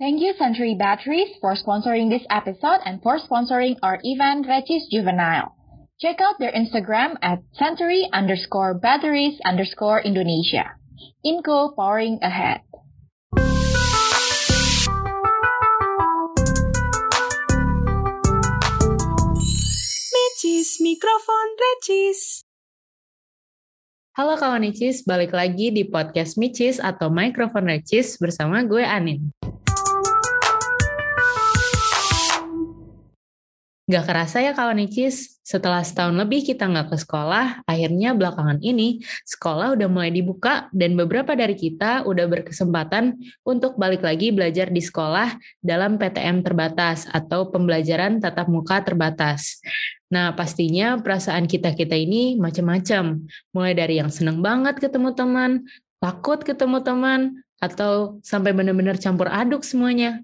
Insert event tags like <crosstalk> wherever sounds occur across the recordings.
Thank you Century Batteries for sponsoring this episode and for sponsoring our event Regis Juvenile. Check out their Instagram at century underscore batteries underscore Indonesia. Inco powering ahead. Micis, mikrofon Recis. Halo kawan Nicis, balik lagi di podcast Micis atau Mikrofon Recis bersama gue Anin. Gak kerasa ya kawan Nicis, setelah setahun lebih kita nggak ke sekolah, akhirnya belakangan ini sekolah udah mulai dibuka dan beberapa dari kita udah berkesempatan untuk balik lagi belajar di sekolah dalam PTM terbatas atau pembelajaran tatap muka terbatas. Nah, pastinya perasaan kita-kita ini macam-macam. Mulai dari yang seneng banget ketemu teman, takut ketemu teman, atau sampai benar-benar campur aduk semuanya.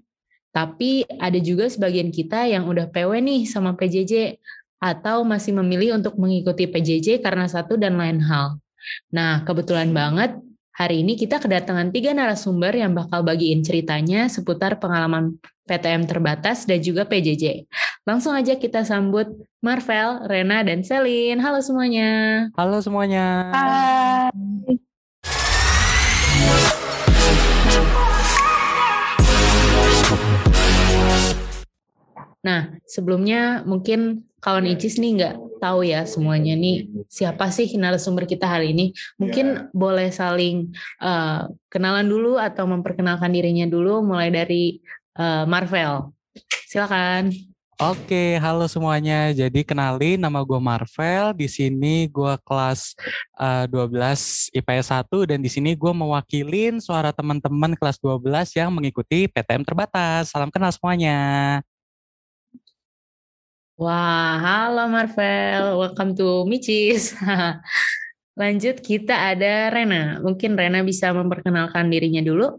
Tapi ada juga sebagian kita yang udah PW nih sama PJJ atau masih memilih untuk mengikuti PJJ karena satu dan lain hal. Nah, kebetulan banget hari ini kita kedatangan tiga narasumber yang bakal bagiin ceritanya seputar pengalaman PTM terbatas dan juga PJJ. Langsung aja kita sambut Marvel, Rena, dan Selin. Halo semuanya. Halo semuanya. Hai. Nah, sebelumnya mungkin kawan Icis nih nggak tahu ya semuanya nih siapa sih narasumber kita hari ini. Mungkin boleh saling uh, kenalan dulu atau memperkenalkan dirinya dulu mulai dari uh, Marvel. Silakan. Oke, halo semuanya. Jadi kenalin nama gue Marvel. Di sini gue kelas uh, 12 IPS 1 dan di sini gue mewakilin suara teman-teman kelas 12 yang mengikuti PTM terbatas. Salam kenal semuanya. Wah, halo Marvel. Welcome to Micis. <laughs> Lanjut kita ada Rena. Mungkin Rena bisa memperkenalkan dirinya dulu.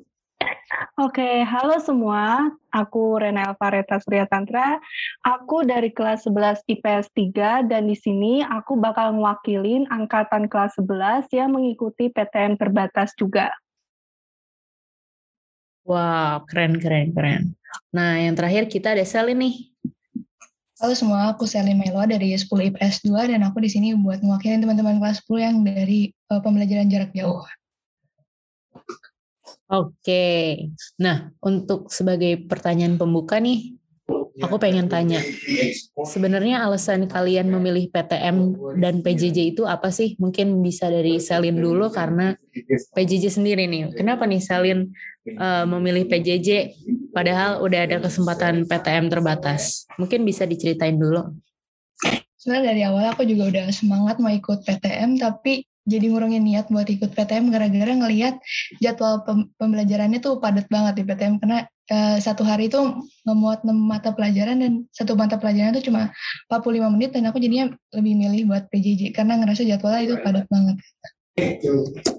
Oke, halo semua. Aku Rena Elvareta Surya Tantra. Aku dari kelas 11 IPS 3 dan di sini aku bakal mewakilin angkatan kelas 11 yang mengikuti PTM terbatas juga. Wow, keren keren keren. Nah, yang terakhir kita ada Sel ini. Halo semua, aku Selin Melo dari 10 IPS 2 dan aku di sini buat mewakili teman-teman kelas 10 yang dari uh, pembelajaran jarak jauh. Oke, nah untuk sebagai pertanyaan pembuka nih, aku pengen tanya, sebenarnya alasan kalian memilih PTM dan PJJ itu apa sih? Mungkin bisa dari Selin dulu karena PJJ sendiri nih. Kenapa nih Selin uh, memilih PJJ padahal udah ada kesempatan PTM terbatas? Mungkin bisa diceritain dulu. Sebenarnya dari awal aku juga udah semangat mau ikut PTM, tapi jadi ngurungin niat buat ikut PTM gara-gara ngelihat jadwal pembelajarannya tuh padat banget di PTM karena uh, satu hari itu ngemuat 6 mata pelajaran dan satu mata pelajaran itu cuma 45 menit dan aku jadinya lebih milih buat PJJ karena ngerasa jadwalnya itu padat banget.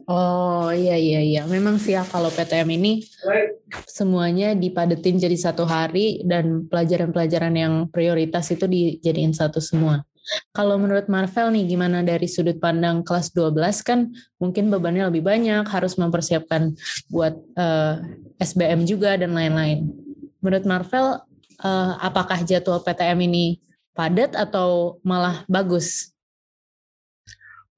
Oh iya iya iya, memang sih ya kalau PTM ini semuanya dipadetin jadi satu hari dan pelajaran-pelajaran yang prioritas itu dijadiin satu semua. Kalau menurut Marvel nih gimana dari sudut pandang kelas 12 kan mungkin bebannya lebih banyak, harus mempersiapkan buat uh, eh, SBM juga dan lain-lain. Menurut Marvel uh, apakah jadwal PTM ini padat atau malah bagus?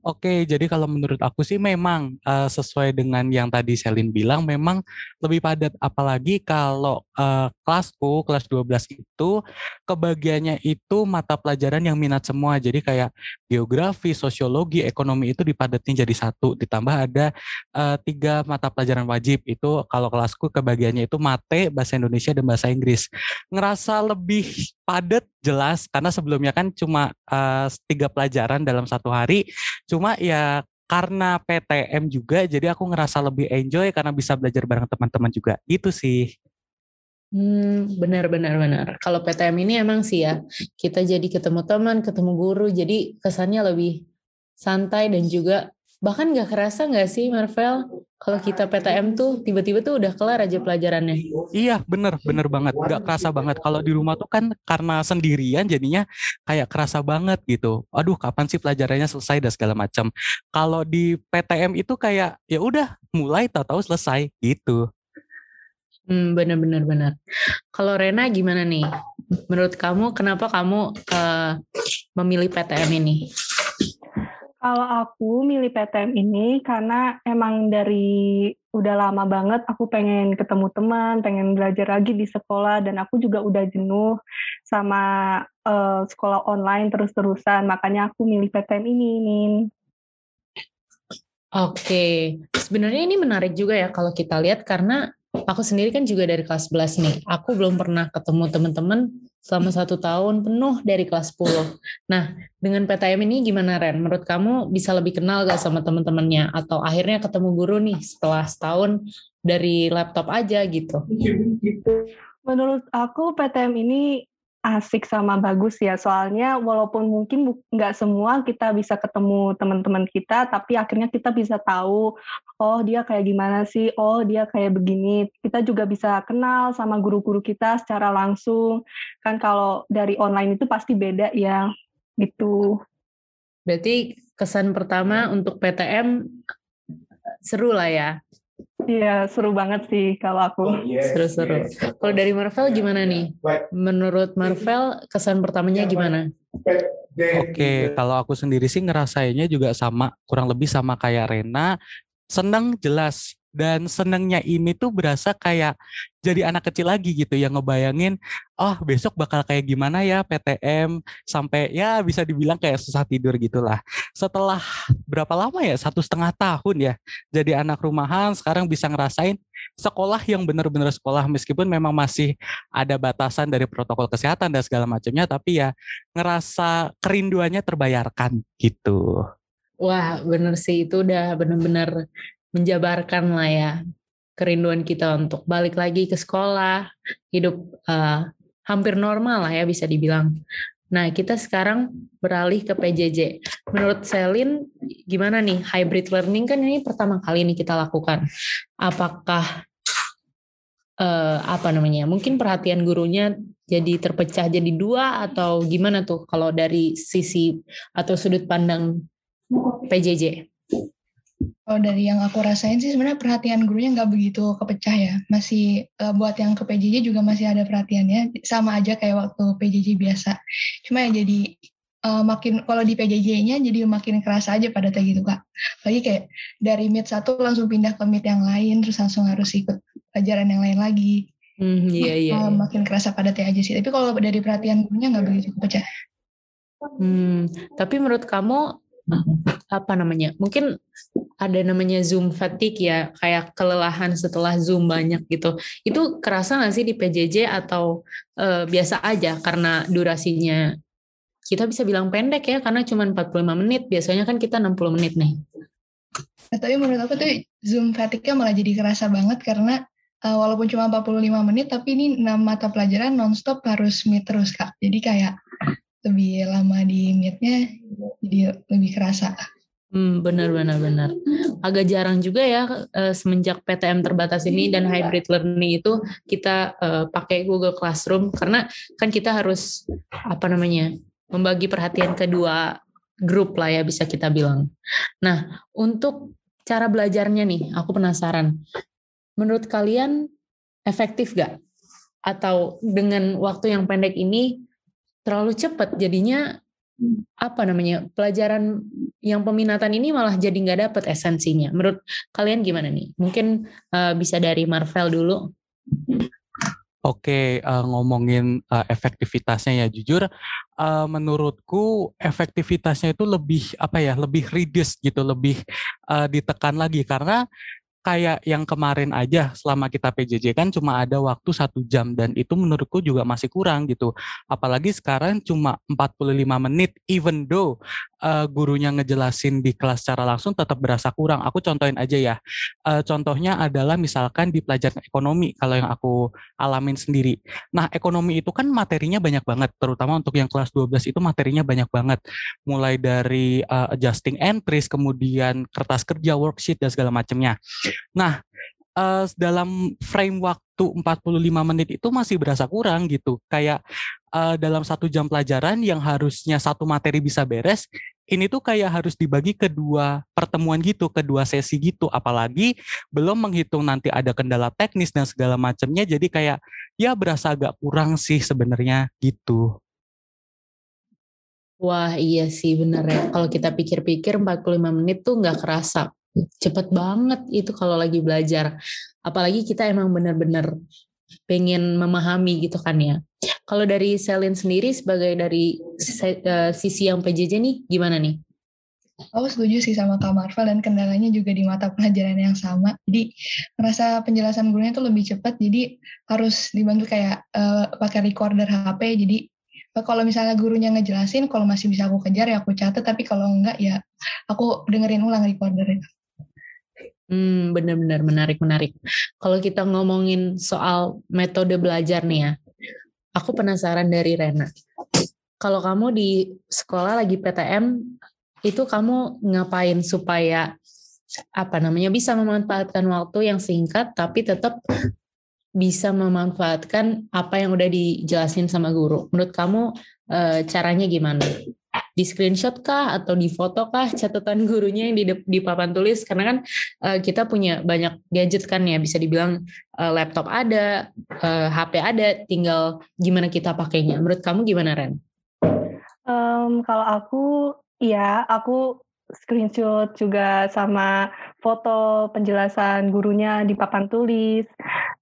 Oke, jadi kalau menurut aku sih memang uh, sesuai dengan yang tadi Selin bilang memang lebih padat apalagi kalau uh, kelasku kelas 12 itu kebagiannya itu mata pelajaran yang minat semua. Jadi kayak geografi, sosiologi, ekonomi itu dipadatin jadi satu. Ditambah ada uh, tiga mata pelajaran wajib itu kalau kelasku kebagiannya itu mate, bahasa Indonesia dan bahasa Inggris. Ngerasa lebih padat jelas karena sebelumnya kan cuma uh, tiga pelajaran dalam satu hari Cuma ya karena PTM juga jadi aku ngerasa lebih enjoy karena bisa belajar bareng teman-teman juga. Itu sih. Hmm, benar benar benar. Kalau PTM ini emang sih ya, kita jadi ketemu teman, ketemu guru, jadi kesannya lebih santai dan juga bahkan nggak kerasa nggak sih Marvel kalau kita PTM tuh tiba-tiba tuh udah kelar aja pelajarannya. Iya bener bener banget nggak kerasa banget kalau di rumah tuh kan karena sendirian jadinya kayak kerasa banget gitu. Aduh kapan sih pelajarannya selesai dan segala macam. Kalau di PTM itu kayak ya udah mulai tahu-tahu selesai gitu. Hmm, benar-benar benar. Kalau Rena gimana nih? Menurut kamu kenapa kamu uh, memilih PTM ini? Kalau aku milih PTM ini karena emang dari udah lama banget aku pengen ketemu teman, pengen belajar lagi di sekolah dan aku juga udah jenuh sama uh, sekolah online terus-terusan. Makanya aku milih PTM ini, Nin. Oke, sebenarnya ini menarik juga ya kalau kita lihat karena aku sendiri kan juga dari kelas 11 nih. Aku belum pernah ketemu teman-teman selama satu tahun penuh dari kelas 10. Nah, dengan PTM ini gimana Ren? Menurut kamu bisa lebih kenal gak sama teman-temannya? Atau akhirnya ketemu guru nih setelah setahun dari laptop aja gitu? Menurut aku PTM ini asik sama bagus ya. Soalnya walaupun mungkin nggak semua kita bisa ketemu teman-teman kita tapi akhirnya kita bisa tahu oh dia kayak gimana sih? Oh dia kayak begini. Kita juga bisa kenal sama guru-guru kita secara langsung. Kan kalau dari online itu pasti beda ya gitu. Berarti kesan pertama untuk PTM seru lah ya Iya, seru banget sih kalau aku. Oh, Seru-seru. Kalau dari Marvel gimana nih? Menurut Marvel kesan pertamanya gimana? Oke, kalau aku sendiri sih ngerasainnya juga sama, kurang lebih sama kayak Rena. Seneng jelas, dan senengnya ini tuh berasa kayak jadi anak kecil lagi gitu yang ngebayangin oh besok bakal kayak gimana ya PTM sampai ya bisa dibilang kayak susah tidur gitulah. Setelah berapa lama ya? Satu setengah tahun ya jadi anak rumahan sekarang bisa ngerasain sekolah yang benar-benar sekolah. Meskipun memang masih ada batasan dari protokol kesehatan dan segala macamnya tapi ya ngerasa kerinduannya terbayarkan gitu. Wah, bener sih. Itu udah bener-bener menjabarkan lah ya kerinduan kita untuk balik lagi ke sekolah, hidup uh, hampir normal lah ya bisa dibilang. Nah, kita sekarang beralih ke PJJ. Menurut Selin, gimana nih hybrid learning kan ini pertama kali nih kita lakukan. Apakah uh, apa namanya? Mungkin perhatian gurunya jadi terpecah jadi dua atau gimana tuh kalau dari sisi atau sudut pandang PJJ? Kalau dari yang aku rasain sih sebenarnya perhatian gurunya nggak begitu kepecah ya. Masih uh, buat yang ke PJJ juga masih ada perhatiannya. Sama aja kayak waktu PJJ biasa. Cuma ya jadi uh, makin kalau di PJJ-nya jadi makin kerasa aja pada kayak gitu kak. Lagi kayak dari meet satu langsung pindah ke meet yang lain, terus langsung harus ikut pelajaran yang lain lagi. Hmm, iya, iya, uh, makin kerasa padatnya aja sih. Tapi kalau dari perhatian gurunya nggak begitu kepecah. Hmm, tapi menurut kamu apa namanya? Mungkin ada namanya Zoom fatigue ya, kayak kelelahan setelah Zoom banyak gitu. Itu kerasa nggak sih di PJJ atau uh, biasa aja karena durasinya kita bisa bilang pendek ya karena cuma 45 menit, biasanya kan kita 60 menit nih. Nah, tapi menurut aku tuh Zoom fatigue-nya malah jadi kerasa banget karena uh, walaupun cuma 45 menit tapi ini 6 mata pelajaran nonstop harus meet terus Kak. Jadi kayak lebih lama di meet-nya jadi lebih kerasa. Hmm, benar benar benar. Agak jarang juga ya uh, semenjak PTM terbatas ini dan hybrid learning itu kita uh, pakai Google Classroom karena kan kita harus apa namanya membagi perhatian kedua grup lah ya bisa kita bilang. Nah untuk cara belajarnya nih, aku penasaran. Menurut kalian efektif gak? Atau dengan waktu yang pendek ini terlalu cepat jadinya apa namanya pelajaran yang peminatan ini malah jadi nggak dapet esensinya. Menurut kalian gimana nih? Mungkin uh, bisa dari Marvel dulu. Oke, uh, ngomongin uh, efektivitasnya ya jujur, uh, menurutku efektivitasnya itu lebih apa ya, lebih reduce gitu, lebih uh, ditekan lagi karena kayak yang kemarin aja selama kita PJJ kan cuma ada waktu satu jam dan itu menurutku juga masih kurang gitu. Apalagi sekarang cuma 45 menit even though uh, gurunya ngejelasin di kelas secara langsung tetap berasa kurang. Aku contohin aja ya. Uh, contohnya adalah misalkan di pelajaran ekonomi kalau yang aku alamin sendiri. Nah, ekonomi itu kan materinya banyak banget terutama untuk yang kelas 12 itu materinya banyak banget. Mulai dari uh, adjusting entries kemudian kertas kerja, worksheet dan segala macamnya. Nah, uh, dalam frame waktu 45 menit itu masih berasa kurang gitu. Kayak uh, dalam satu jam pelajaran yang harusnya satu materi bisa beres, ini tuh kayak harus dibagi kedua pertemuan gitu, kedua sesi gitu. Apalagi belum menghitung nanti ada kendala teknis dan segala macamnya. Jadi kayak ya berasa agak kurang sih sebenarnya gitu. Wah iya sih bener ya. Kalau kita pikir-pikir 45 menit tuh nggak kerasa. Cepet banget itu kalau lagi belajar. Apalagi kita emang bener-bener pengen memahami gitu kan ya. Kalau dari Selin sendiri sebagai dari uh, sisi yang PJJ nih gimana nih? Aku setuju sih sama Kak Marvel dan kendalanya juga di mata pelajaran yang sama. Jadi merasa penjelasan gurunya tuh lebih cepat. Jadi harus dibantu kayak uh, pakai recorder HP. Jadi uh, kalau misalnya gurunya ngejelasin, kalau masih bisa aku kejar ya aku catat. Tapi kalau enggak ya aku dengerin ulang recorder itu. Hmm, benar-benar menarik menarik. Kalau kita ngomongin soal metode belajar nih ya, aku penasaran dari Rena. Kalau kamu di sekolah lagi PTM, itu kamu ngapain supaya apa namanya bisa memanfaatkan waktu yang singkat tapi tetap bisa memanfaatkan apa yang udah dijelasin sama guru. Menurut kamu e, caranya gimana? Di screenshot kah atau di foto kah catatan gurunya yang di, di papan tulis? Karena kan uh, kita punya banyak gadget kan ya bisa dibilang uh, laptop ada uh, eh, HP ada tinggal gimana kita pakainya. Menurut kamu gimana Ren? Um, kalau aku ya aku screenshot juga sama foto penjelasan gurunya di papan tulis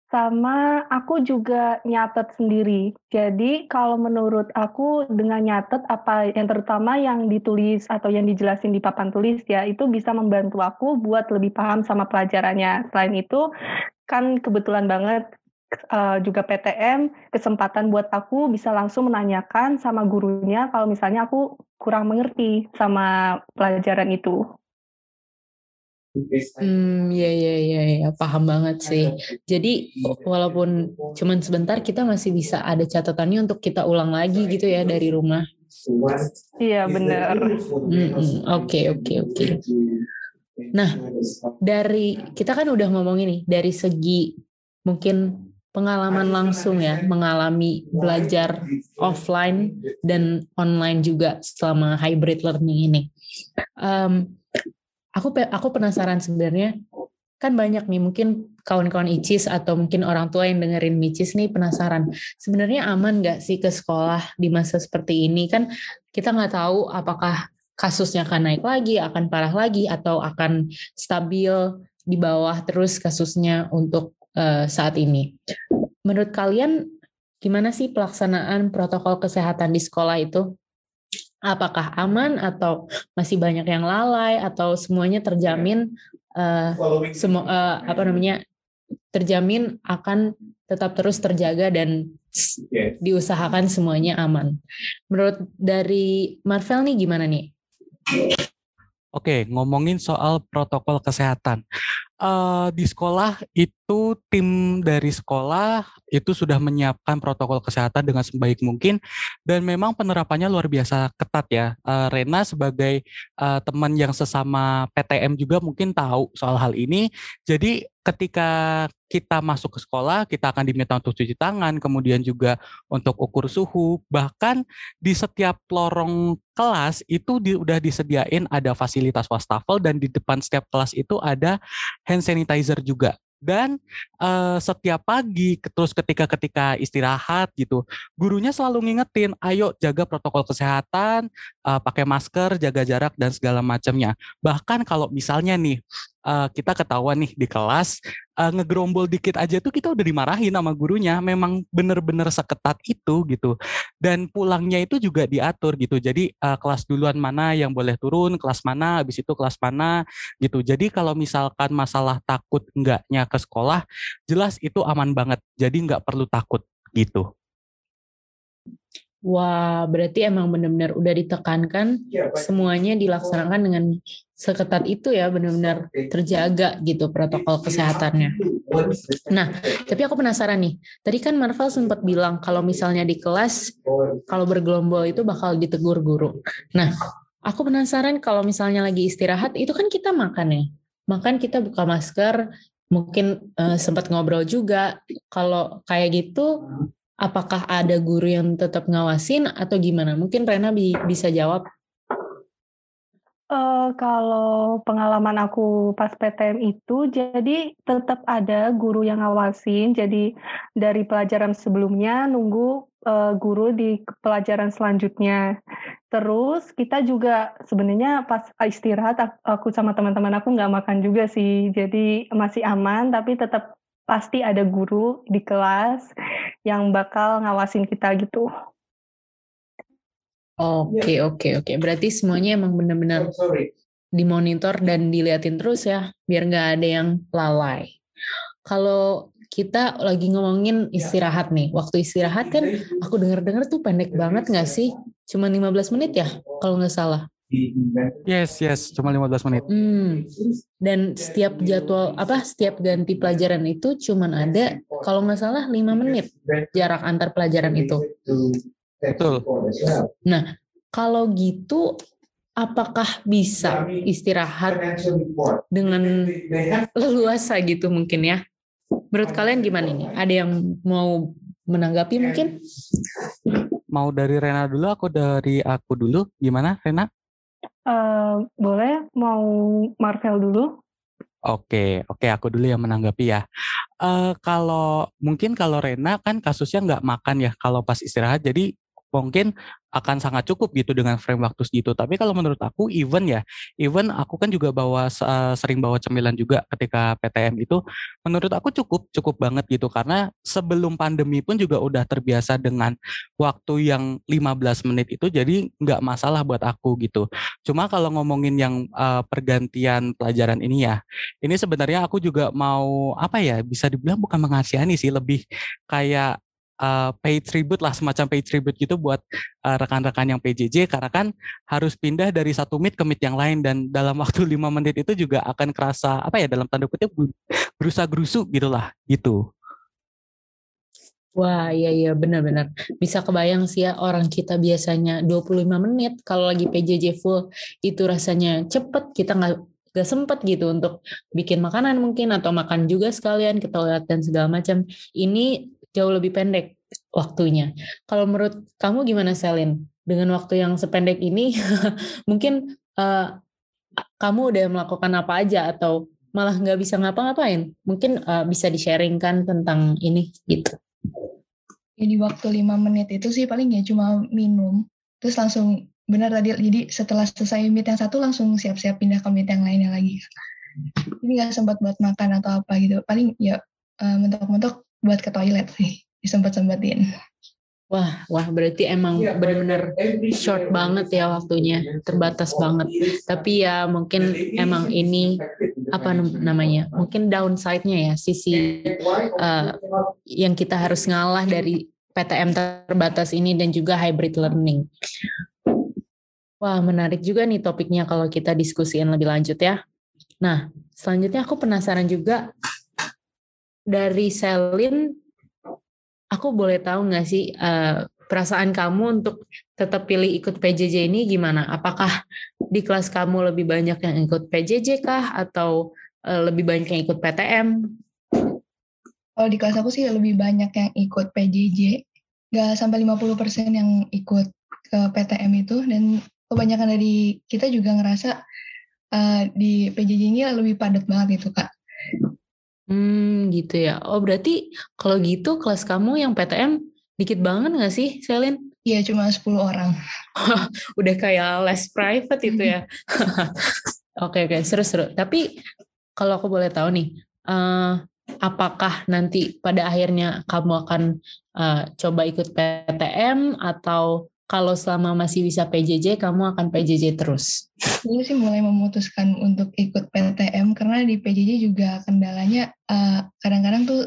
sama aku juga nyatet sendiri. Jadi kalau menurut aku dengan nyatet apa yang terutama yang ditulis atau yang dijelasin di papan tulis ya itu bisa membantu aku buat lebih paham sama pelajarannya. Selain itu kan kebetulan banget uh, juga PTM kesempatan buat aku bisa langsung menanyakan sama gurunya kalau misalnya aku kurang mengerti sama pelajaran itu. Hmm, ya ya ya ya, paham banget sih. Jadi walaupun cuman sebentar kita masih bisa ada catatannya untuk kita ulang lagi gitu ya dari rumah. Iya benar. Oke oke oke. Nah dari kita kan udah ngomong ini dari segi mungkin pengalaman langsung ya mengalami belajar offline dan online juga selama hybrid learning ini. Um, aku aku penasaran sebenarnya kan banyak nih mungkin kawan-kawan Icis atau mungkin orang tua yang dengerin Micis nih penasaran sebenarnya aman nggak sih ke sekolah di masa seperti ini? Kan kita nggak tahu apakah kasusnya akan naik lagi akan parah lagi atau akan stabil di bawah terus kasusnya untuk uh, saat ini. Menurut kalian gimana sih pelaksanaan protokol kesehatan di sekolah itu apakah aman atau masih banyak yang lalai atau semuanya terjamin uh, semua uh, apa namanya terjamin akan tetap terus terjaga dan diusahakan semuanya aman. Menurut dari Marvel nih gimana nih? Oke, ngomongin soal protokol kesehatan. Uh, di sekolah itu tim dari sekolah itu sudah menyiapkan protokol kesehatan dengan sebaik mungkin dan memang penerapannya luar biasa ketat ya. Uh, Rena sebagai uh, teman yang sesama PTM juga mungkin tahu soal hal ini. Jadi ketika kita masuk ke sekolah, kita akan diminta untuk cuci tangan, kemudian juga untuk ukur suhu, bahkan di setiap lorong kelas itu di, udah disediain ada fasilitas wastafel dan di depan setiap kelas itu ada hand sanitizer juga dan uh, setiap pagi terus ketika ketika istirahat gitu gurunya selalu ngingetin ayo jaga protokol kesehatan uh, pakai masker jaga jarak dan segala macamnya. Bahkan kalau misalnya nih uh, kita ketahuan nih di kelas uh, ngegerombol dikit aja tuh kita udah dimarahin sama gurunya. Memang bener-bener seketat itu gitu. Dan pulangnya itu juga diatur gitu. Jadi uh, kelas duluan mana yang boleh turun kelas mana habis itu kelas mana gitu. Jadi kalau misalkan masalah takut enggaknya ke sekolah jelas itu aman banget. Jadi nggak perlu takut gitu Wah, berarti emang benar-benar udah ditekankan iya, semuanya dilaksanakan dengan seketat itu ya, benar-benar terjaga gitu protokol kesehatannya. Nah, tapi aku penasaran nih. Tadi kan Marvel sempat bilang kalau misalnya di kelas kalau bergelombol itu bakal ditegur guru. Nah, aku penasaran kalau misalnya lagi istirahat itu kan kita makan ya. Makan kita buka masker, mungkin uh, sempat ngobrol juga. Kalau kayak gitu apakah ada guru yang tetap ngawasin atau gimana? Mungkin Rena bi bisa jawab. Uh, kalau pengalaman aku pas PTM itu, jadi tetap ada guru yang ngawasin. Jadi dari pelajaran sebelumnya nunggu uh, guru di pelajaran selanjutnya. Terus kita juga sebenarnya pas istirahat aku sama teman-teman aku nggak makan juga sih. Jadi masih aman, tapi tetap pasti ada guru di kelas yang bakal ngawasin kita gitu. Oke, oke, oke. Berarti semuanya emang benar-benar dimonitor dan diliatin terus ya, biar nggak ada yang lalai. Kalau kita lagi ngomongin ya. istirahat nih, waktu istirahat kan aku dengar-dengar tuh pendek banget nggak sih? Cuma 15 menit ya, kalau nggak salah. Yes, yes, cuma 15 menit. Hmm. Dan setiap jadwal apa setiap ganti pelajaran itu cuma ada kalau nggak salah 5 menit jarak antar pelajaran itu. Betul. Nah, kalau gitu apakah bisa istirahat dengan leluasa gitu mungkin ya? Menurut kalian gimana ini? Ada yang mau menanggapi mungkin? Mau dari Rena dulu, aku dari aku dulu. Gimana, Rena? Uh, boleh, mau Marvel dulu? Oke, oke aku dulu yang menanggapi ya. Uh, kalau mungkin kalau Rena kan kasusnya nggak makan ya kalau pas istirahat, jadi mungkin akan sangat cukup gitu dengan frame waktu segitu. Tapi kalau menurut aku even ya, even aku kan juga bawa uh, sering bawa cemilan juga ketika PTM itu menurut aku cukup cukup banget gitu karena sebelum pandemi pun juga udah terbiasa dengan waktu yang 15 menit itu jadi nggak masalah buat aku gitu. Cuma kalau ngomongin yang uh, pergantian pelajaran ini ya, ini sebenarnya aku juga mau apa ya bisa dibilang bukan mengasihani sih lebih kayak uh, pay tribute lah semacam pay tribute gitu buat uh, rekan-rekan yang PJJ karena kan harus pindah dari satu meet ke meet yang lain dan dalam <laughs> waktu lima menit itu juga akan kerasa apa ya dalam tanda kutip berusaha gerusu gitulah gitu. Wah, iya iya benar-benar. Bisa kebayang sih ya orang kita biasanya 25 menit kalau lagi PJJ full itu rasanya cepet kita nggak gak sempet gitu untuk bikin makanan mungkin atau makan juga sekalian ke toilet dan segala macam. Ini jauh lebih pendek waktunya. Kalau menurut kamu gimana Selin? Dengan waktu yang sependek ini, <laughs> mungkin uh, kamu udah melakukan apa aja atau malah nggak bisa ngapa-ngapain? Mungkin uh, bisa di-sharingkan tentang ini gitu. Jadi waktu lima menit itu sih paling ya cuma minum, terus langsung benar tadi jadi setelah selesai meet yang satu langsung siap-siap pindah ke meet yang lainnya lagi. Jadi nggak sempat buat makan atau apa gitu. Paling ya uh, mentok-mentok buat ke toilet sih disempet-sempetin. Wah, wah berarti emang iya, benar-benar short banget ya waktunya, terbatas banget. Tapi ya mungkin emang ini apa namanya? Mungkin downside-nya ya sisi uh, yang kita harus ngalah dari PTM terbatas ini dan juga hybrid learning. Wah, menarik juga nih topiknya kalau kita diskusiin lebih lanjut ya. Nah, selanjutnya aku penasaran juga dari Selin, aku boleh tahu nggak sih uh, perasaan kamu untuk tetap pilih ikut PJJ ini gimana? Apakah di kelas kamu lebih banyak yang ikut PJJ kah atau uh, lebih banyak yang ikut PTM? Kalau di kelas aku sih lebih banyak yang ikut PJJ, nggak sampai 50% yang ikut ke PTM itu dan kebanyakan dari kita juga ngerasa uh, di PJJ ini lebih padat banget itu kak. Hmm, gitu ya. Oh, berarti kalau gitu kelas kamu yang PTM dikit banget nggak sih, Selin? Iya, cuma 10 orang. <laughs> Udah kayak less private itu ya. <laughs> <laughs> Oke, oke, seru-seru. Tapi kalau aku boleh tahu nih, uh, apakah nanti pada akhirnya kamu akan uh, coba ikut PTM atau kalau selama masih bisa PJJ, kamu akan PJJ terus? Ini sih mulai memutuskan untuk ikut PTM karena di PJJ juga kendalanya eh, kadang-kadang tuh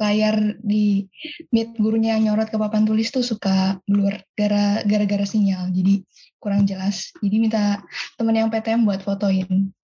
layar di meet gurunya yang nyorot ke papan tulis tuh suka blur gara-gara sinyal, jadi kurang jelas. Jadi minta teman yang PTM buat fotoin.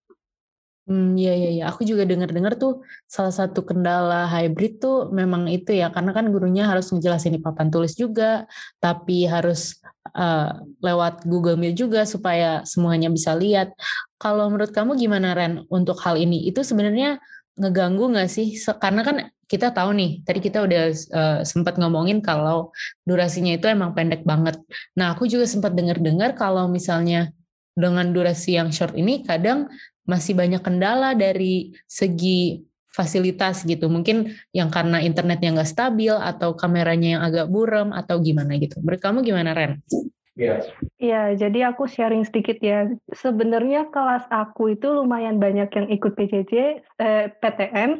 Hmm, iya iya iya. Aku juga dengar-dengar tuh salah satu kendala hybrid tuh memang itu ya, karena kan gurunya harus ngejelasin di papan tulis juga, tapi harus uh, lewat Google Meet juga supaya semuanya bisa lihat. Kalau menurut kamu gimana Ren untuk hal ini? Itu sebenarnya ngeganggu nggak sih? Karena kan kita tahu nih, tadi kita udah uh, sempat ngomongin kalau durasinya itu emang pendek banget. Nah, aku juga sempat dengar-dengar kalau misalnya dengan durasi yang short ini kadang masih banyak kendala dari segi fasilitas gitu. Mungkin yang karena internetnya nggak stabil atau kameranya yang agak buram atau gimana gitu. Menurut kamu gimana Ren? Iya. Iya, jadi aku sharing sedikit ya. Sebenarnya kelas aku itu lumayan banyak yang ikut PJJ, eh, PTM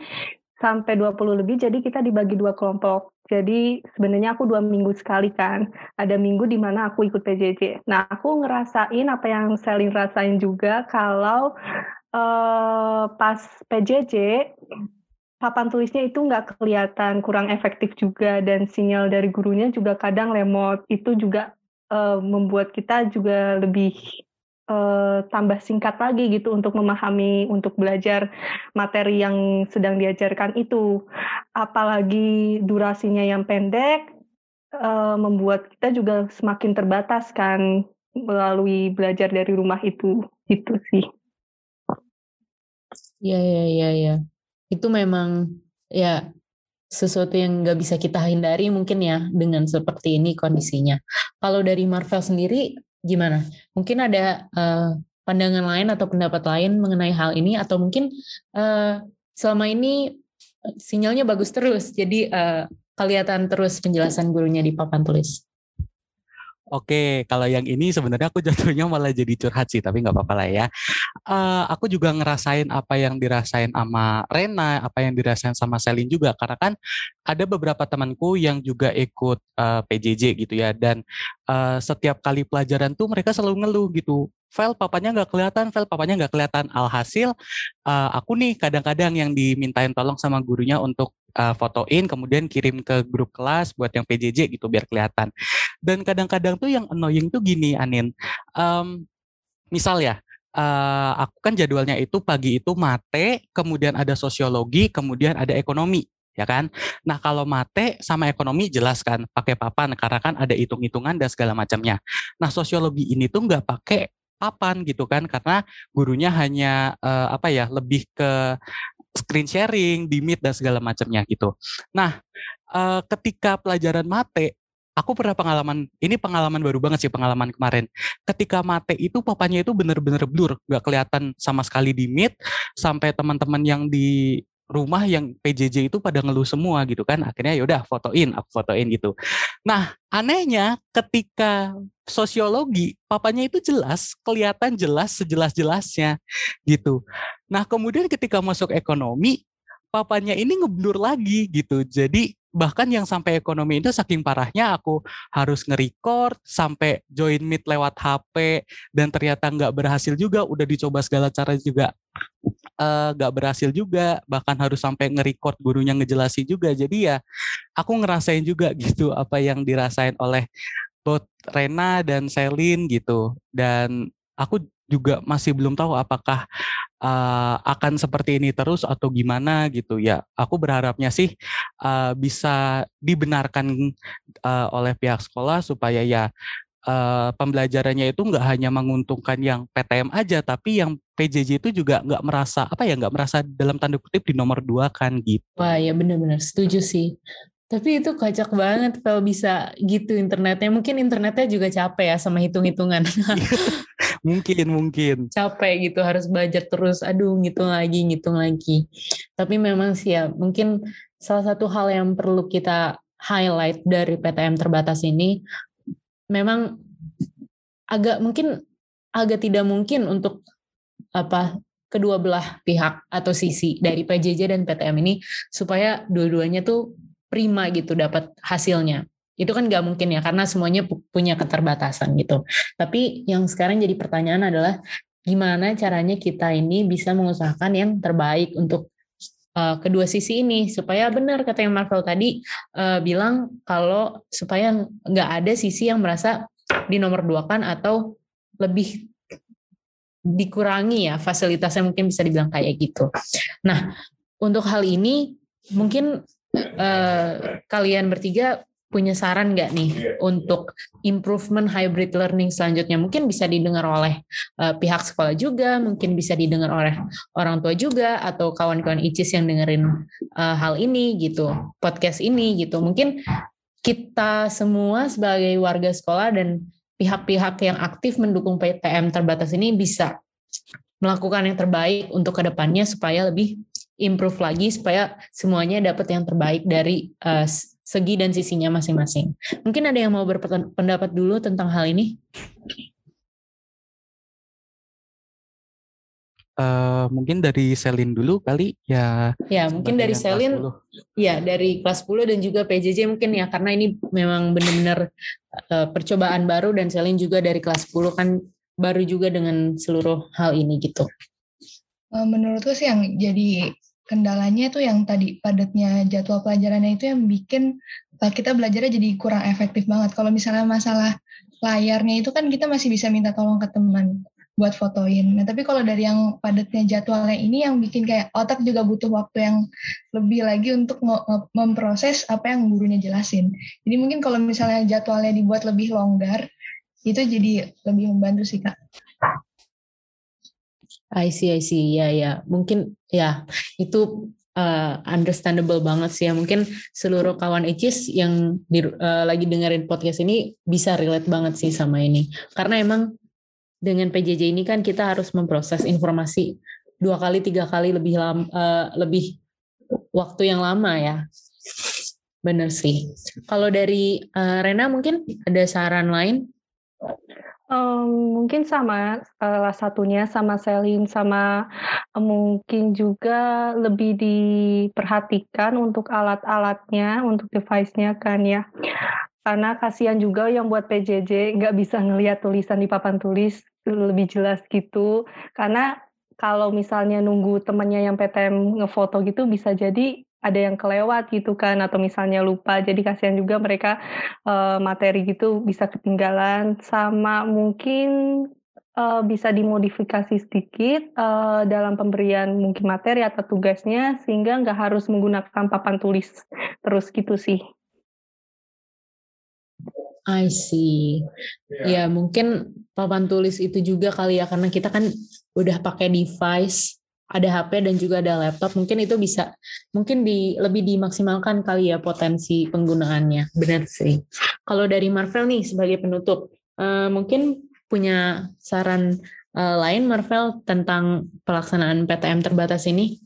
sampai 20 lebih, jadi kita dibagi dua kelompok. Jadi sebenarnya aku dua minggu sekali kan. Ada minggu di mana aku ikut PJJ. Nah, aku ngerasain apa yang Selin rasain juga kalau uh, pas PJJ papan tulisnya itu nggak kelihatan, kurang efektif juga dan sinyal dari gurunya juga kadang lemot. Itu juga uh, membuat kita juga lebih uh, tambah singkat lagi gitu untuk memahami untuk belajar materi yang sedang diajarkan itu. Apalagi durasinya yang pendek uh, membuat kita juga semakin terbatas kan melalui belajar dari rumah itu. Itu sih. Iya iya iya ya. Itu memang ya sesuatu yang nggak bisa kita hindari mungkin ya dengan seperti ini kondisinya. Kalau dari Marvel sendiri gimana? Mungkin ada uh, pandangan lain atau pendapat lain mengenai hal ini atau mungkin uh, selama ini sinyalnya bagus terus, jadi uh, kelihatan terus penjelasan gurunya di papan tulis. Oke, kalau yang ini sebenarnya aku <laughs> jatuhnya malah jadi curhat sih, tapi nggak apa-apa lah ya. Uh, aku juga ngerasain apa yang dirasain sama Rena, apa yang dirasain sama Selin juga, karena kan ada beberapa temanku yang juga ikut uh, PJJ gitu ya, dan uh, setiap kali pelajaran tuh mereka selalu ngeluh gitu, file papanya nggak kelihatan, file papanya nggak kelihatan. Alhasil uh, aku nih kadang-kadang yang dimintain tolong sama gurunya untuk uh, fotoin, kemudian kirim ke grup kelas buat yang PJJ gitu biar kelihatan. Dan kadang-kadang tuh yang annoying tuh gini, Anin. Um, misal ya, uh, aku kan jadwalnya itu pagi itu mate, kemudian ada sosiologi, kemudian ada ekonomi ya kan. Nah kalau mate sama ekonomi jelas kan pakai papan karena kan ada hitung-hitungan dan segala macamnya. Nah sosiologi ini tuh nggak pakai papan gitu kan karena gurunya hanya uh, apa ya lebih ke screen sharing di meet dan segala macamnya gitu. Nah uh, ketika pelajaran mate aku pernah pengalaman ini pengalaman baru banget sih pengalaman kemarin ketika mate itu papannya itu bener-bener blur nggak kelihatan sama sekali di meet sampai teman-teman yang di rumah yang PJJ itu pada ngeluh semua gitu kan. Akhirnya yaudah fotoin aku fotoin gitu. Nah anehnya ketika sosiologi papanya itu jelas kelihatan jelas sejelas-jelasnya gitu. Nah kemudian ketika masuk ekonomi papanya ini ngeblur lagi gitu. Jadi bahkan yang sampai ekonomi itu saking parahnya aku harus nge-record sampai join meet lewat HP dan ternyata nggak berhasil juga udah dicoba segala cara juga uh, nggak berhasil juga bahkan harus sampai nge-record gurunya ngejelasin juga jadi ya aku ngerasain juga <laughs> gitu apa yang dirasain oleh both Rena dan Selin gitu dan aku juga masih belum tahu apakah uh, akan seperti ini terus atau gimana gitu ya. Aku berharapnya sih uh, bisa dibenarkan uh, oleh pihak sekolah supaya ya uh, pembelajarannya itu nggak hanya menguntungkan yang PTM aja, tapi yang PJJ itu juga nggak merasa apa ya nggak merasa dalam tanda kutip di nomor dua kan gitu. Wah ya benar-benar setuju sih. Tapi itu kocak banget kalau bisa gitu internetnya. Mungkin internetnya juga capek ya sama hitung-hitungan. <laughs> mungkin, mungkin. Capek gitu, harus belajar terus. Aduh, ngitung lagi, ngitung lagi. Tapi memang sih ya, mungkin salah satu hal yang perlu kita highlight dari PTM terbatas ini, memang agak mungkin agak tidak mungkin untuk apa kedua belah pihak atau sisi dari PJJ dan PTM ini supaya dua-duanya tuh prima gitu dapat hasilnya. Itu kan nggak mungkin ya karena semuanya punya keterbatasan gitu. Tapi yang sekarang jadi pertanyaan adalah gimana caranya kita ini bisa mengusahakan yang terbaik untuk uh, kedua sisi ini supaya benar kata yang Marvel tadi uh, bilang kalau supaya nggak ada sisi yang merasa di nomor dua kan atau lebih dikurangi ya fasilitasnya mungkin bisa dibilang kayak gitu. Nah untuk hal ini mungkin uh, kalian bertiga punya saran nggak nih yeah. untuk improvement hybrid learning selanjutnya? Mungkin bisa didengar oleh uh, pihak sekolah juga, mungkin bisa didengar oleh orang tua juga, atau kawan-kawan ICIS yang dengerin uh, hal ini gitu, podcast ini gitu. Mungkin kita semua sebagai warga sekolah dan pihak-pihak yang aktif mendukung PTM terbatas ini bisa melakukan yang terbaik untuk ke depannya supaya lebih improve lagi supaya semuanya dapat yang terbaik dari uh, segi dan sisinya masing-masing. Mungkin ada yang mau berpendapat dulu tentang hal ini? Uh, mungkin dari Selin dulu kali ya. Ya, mungkin dari Selin. Ya, dari kelas 10 dan juga PJJ mungkin ya karena ini memang benar-benar uh, percobaan baru dan Selin juga dari kelas 10 kan baru juga dengan seluruh hal ini gitu. Uh, menurutku sih yang jadi kendalanya tuh yang tadi padatnya jadwal pelajarannya itu yang bikin uh, kita belajarnya jadi kurang efektif banget. Kalau misalnya masalah layarnya itu kan kita masih bisa minta tolong ke teman buat fotoin. Nah, tapi kalau dari yang padatnya jadwalnya ini yang bikin kayak otak juga butuh waktu yang lebih lagi untuk memproses apa yang gurunya jelasin. Jadi mungkin kalau misalnya jadwalnya dibuat lebih longgar, itu jadi lebih membantu sih, Kak. I see, I see. Ya, ya. Mungkin ya itu uh, understandable banget sih ya. Mungkin seluruh kawan Ecis yang di, uh, lagi dengerin podcast ini bisa relate banget sih sama ini. Karena emang dengan PJJ ini kan kita harus memproses informasi dua kali tiga kali lebih lama uh, eh, lebih waktu yang lama ya bener sih kalau dari uh, Rena mungkin ada saran lain Um, mungkin sama salah satunya sama Selin sama um, mungkin juga lebih diperhatikan untuk alat-alatnya untuk device-nya kan ya. Karena kasihan juga yang buat PJJ nggak bisa ngelihat tulisan di papan tulis lebih jelas gitu. Karena kalau misalnya nunggu temannya yang PTM ngefoto gitu bisa jadi ada yang kelewat gitu kan atau misalnya lupa jadi kasihan juga mereka uh, materi gitu bisa ketinggalan sama mungkin uh, bisa dimodifikasi sedikit uh, dalam pemberian mungkin materi atau tugasnya sehingga nggak harus menggunakan papan tulis terus gitu sih. I see. Yeah. Ya mungkin papan tulis itu juga kali ya karena kita kan udah pakai device, ada HP dan juga ada laptop. Mungkin itu bisa mungkin di lebih dimaksimalkan kali ya potensi penggunaannya. Benar sih. Kalau dari Marvel nih sebagai penutup, uh, mungkin punya saran uh, lain Marvel tentang pelaksanaan PTM terbatas ini?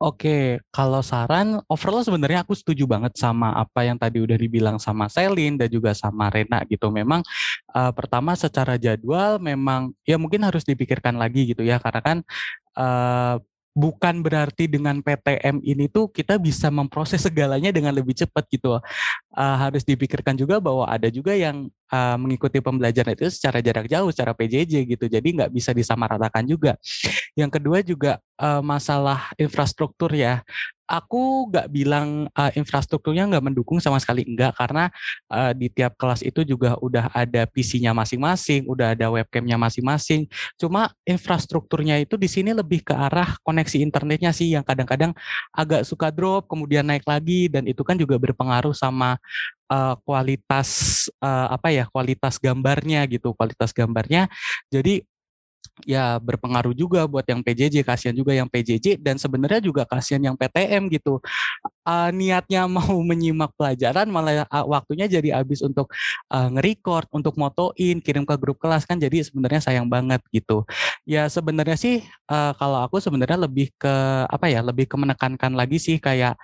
Oke, kalau saran overall sebenarnya aku setuju banget sama apa yang tadi udah dibilang sama Selin dan juga sama Rena gitu. Memang uh, pertama secara jadwal memang ya mungkin harus dipikirkan lagi gitu ya karena kan uh, bukan berarti dengan PTM ini tuh kita bisa memproses segalanya dengan lebih cepat gitu. Uh, harus dipikirkan juga bahwa ada juga yang uh, mengikuti pembelajaran itu secara jarak jauh, secara PJJ gitu. Jadi nggak bisa disamaratakan juga. Yang kedua juga uh, masalah infrastruktur ya aku nggak bilang uh, infrastrukturnya nggak mendukung sama sekali enggak karena uh, di tiap kelas itu juga udah ada PC-nya masing-masing, udah ada webcamnya masing-masing. Cuma infrastrukturnya itu di sini lebih ke arah koneksi internetnya sih yang kadang-kadang agak suka drop, kemudian naik lagi dan itu kan juga berpengaruh sama uh, kualitas uh, apa ya kualitas gambarnya gitu, kualitas gambarnya. Jadi ya berpengaruh juga buat yang PJJ kasihan juga yang PJJ dan sebenarnya juga kasihan yang PTM gitu. Uh, niatnya <laughs> mau menyimak pelajaran malah uh, waktunya jadi habis untuk uh, nge-record untuk motoin kirim ke grup kelas kan jadi sebenarnya sayang banget gitu. Ya sebenarnya sih uh, kalau aku sebenarnya lebih ke apa ya lebih ke menekankan lagi sih kayak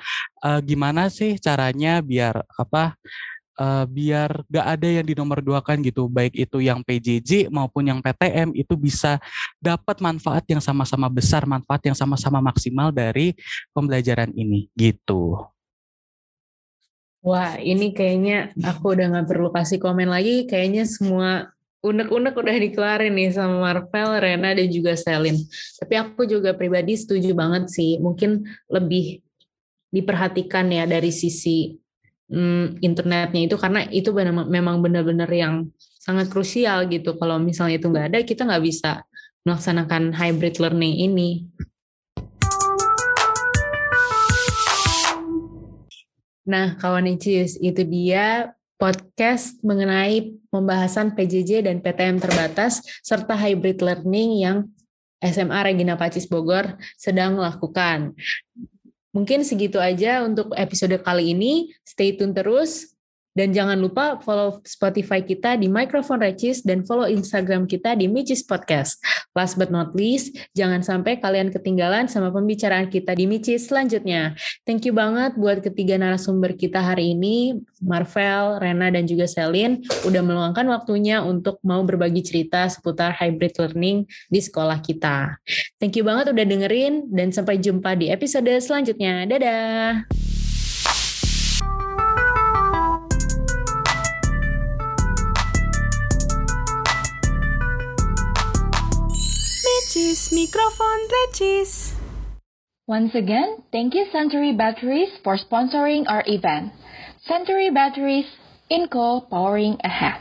uh, gimana sih caranya biar apa uh, biar gak ada yang di nomor dua kan gitu baik itu yang PJJ maupun yang PTM itu bisa dapat manfaat yang sama-sama besar manfaat yang sama-sama maksimal dari pembelajaran ini gitu Wah, ini kayaknya aku udah nggak perlu kasih komen lagi. Kayaknya semua unek-unek udah dikeluarin nih sama Marvel, Rena, dan juga Selin. Tapi aku juga pribadi setuju banget sih. Mungkin lebih diperhatikan ya dari sisi hmm, internetnya itu karena itu benar, memang benar-benar yang sangat krusial gitu. Kalau misalnya itu nggak ada, kita nggak bisa melaksanakan hybrid learning ini. Nah, kawan Icis, itu dia podcast mengenai pembahasan PJJ dan PTM terbatas serta hybrid learning yang SMA Regina Pacis Bogor sedang lakukan. Mungkin segitu aja untuk episode kali ini. Stay tune terus Dan jangan lupa follow Spotify kita di Microphone Recis dan follow Instagram kita di Micis Podcast. Last but not least, jangan sampai kalian ketinggalan sama pembicaraan kita di Micis selanjutnya. Thank you banget buat ketiga narasumber kita hari ini, Marvel, Rena, dan juga Selin, udah meluangkan waktunya untuk mau berbagi cerita seputar hybrid learning di sekolah kita. Thank you banget udah dengerin, dan sampai jumpa di episode selanjutnya. Dadah! Recis, mikrofon Recis. Once again, thank you Century Batteries for sponsoring our event. Century Batteries, Inco powering ahead.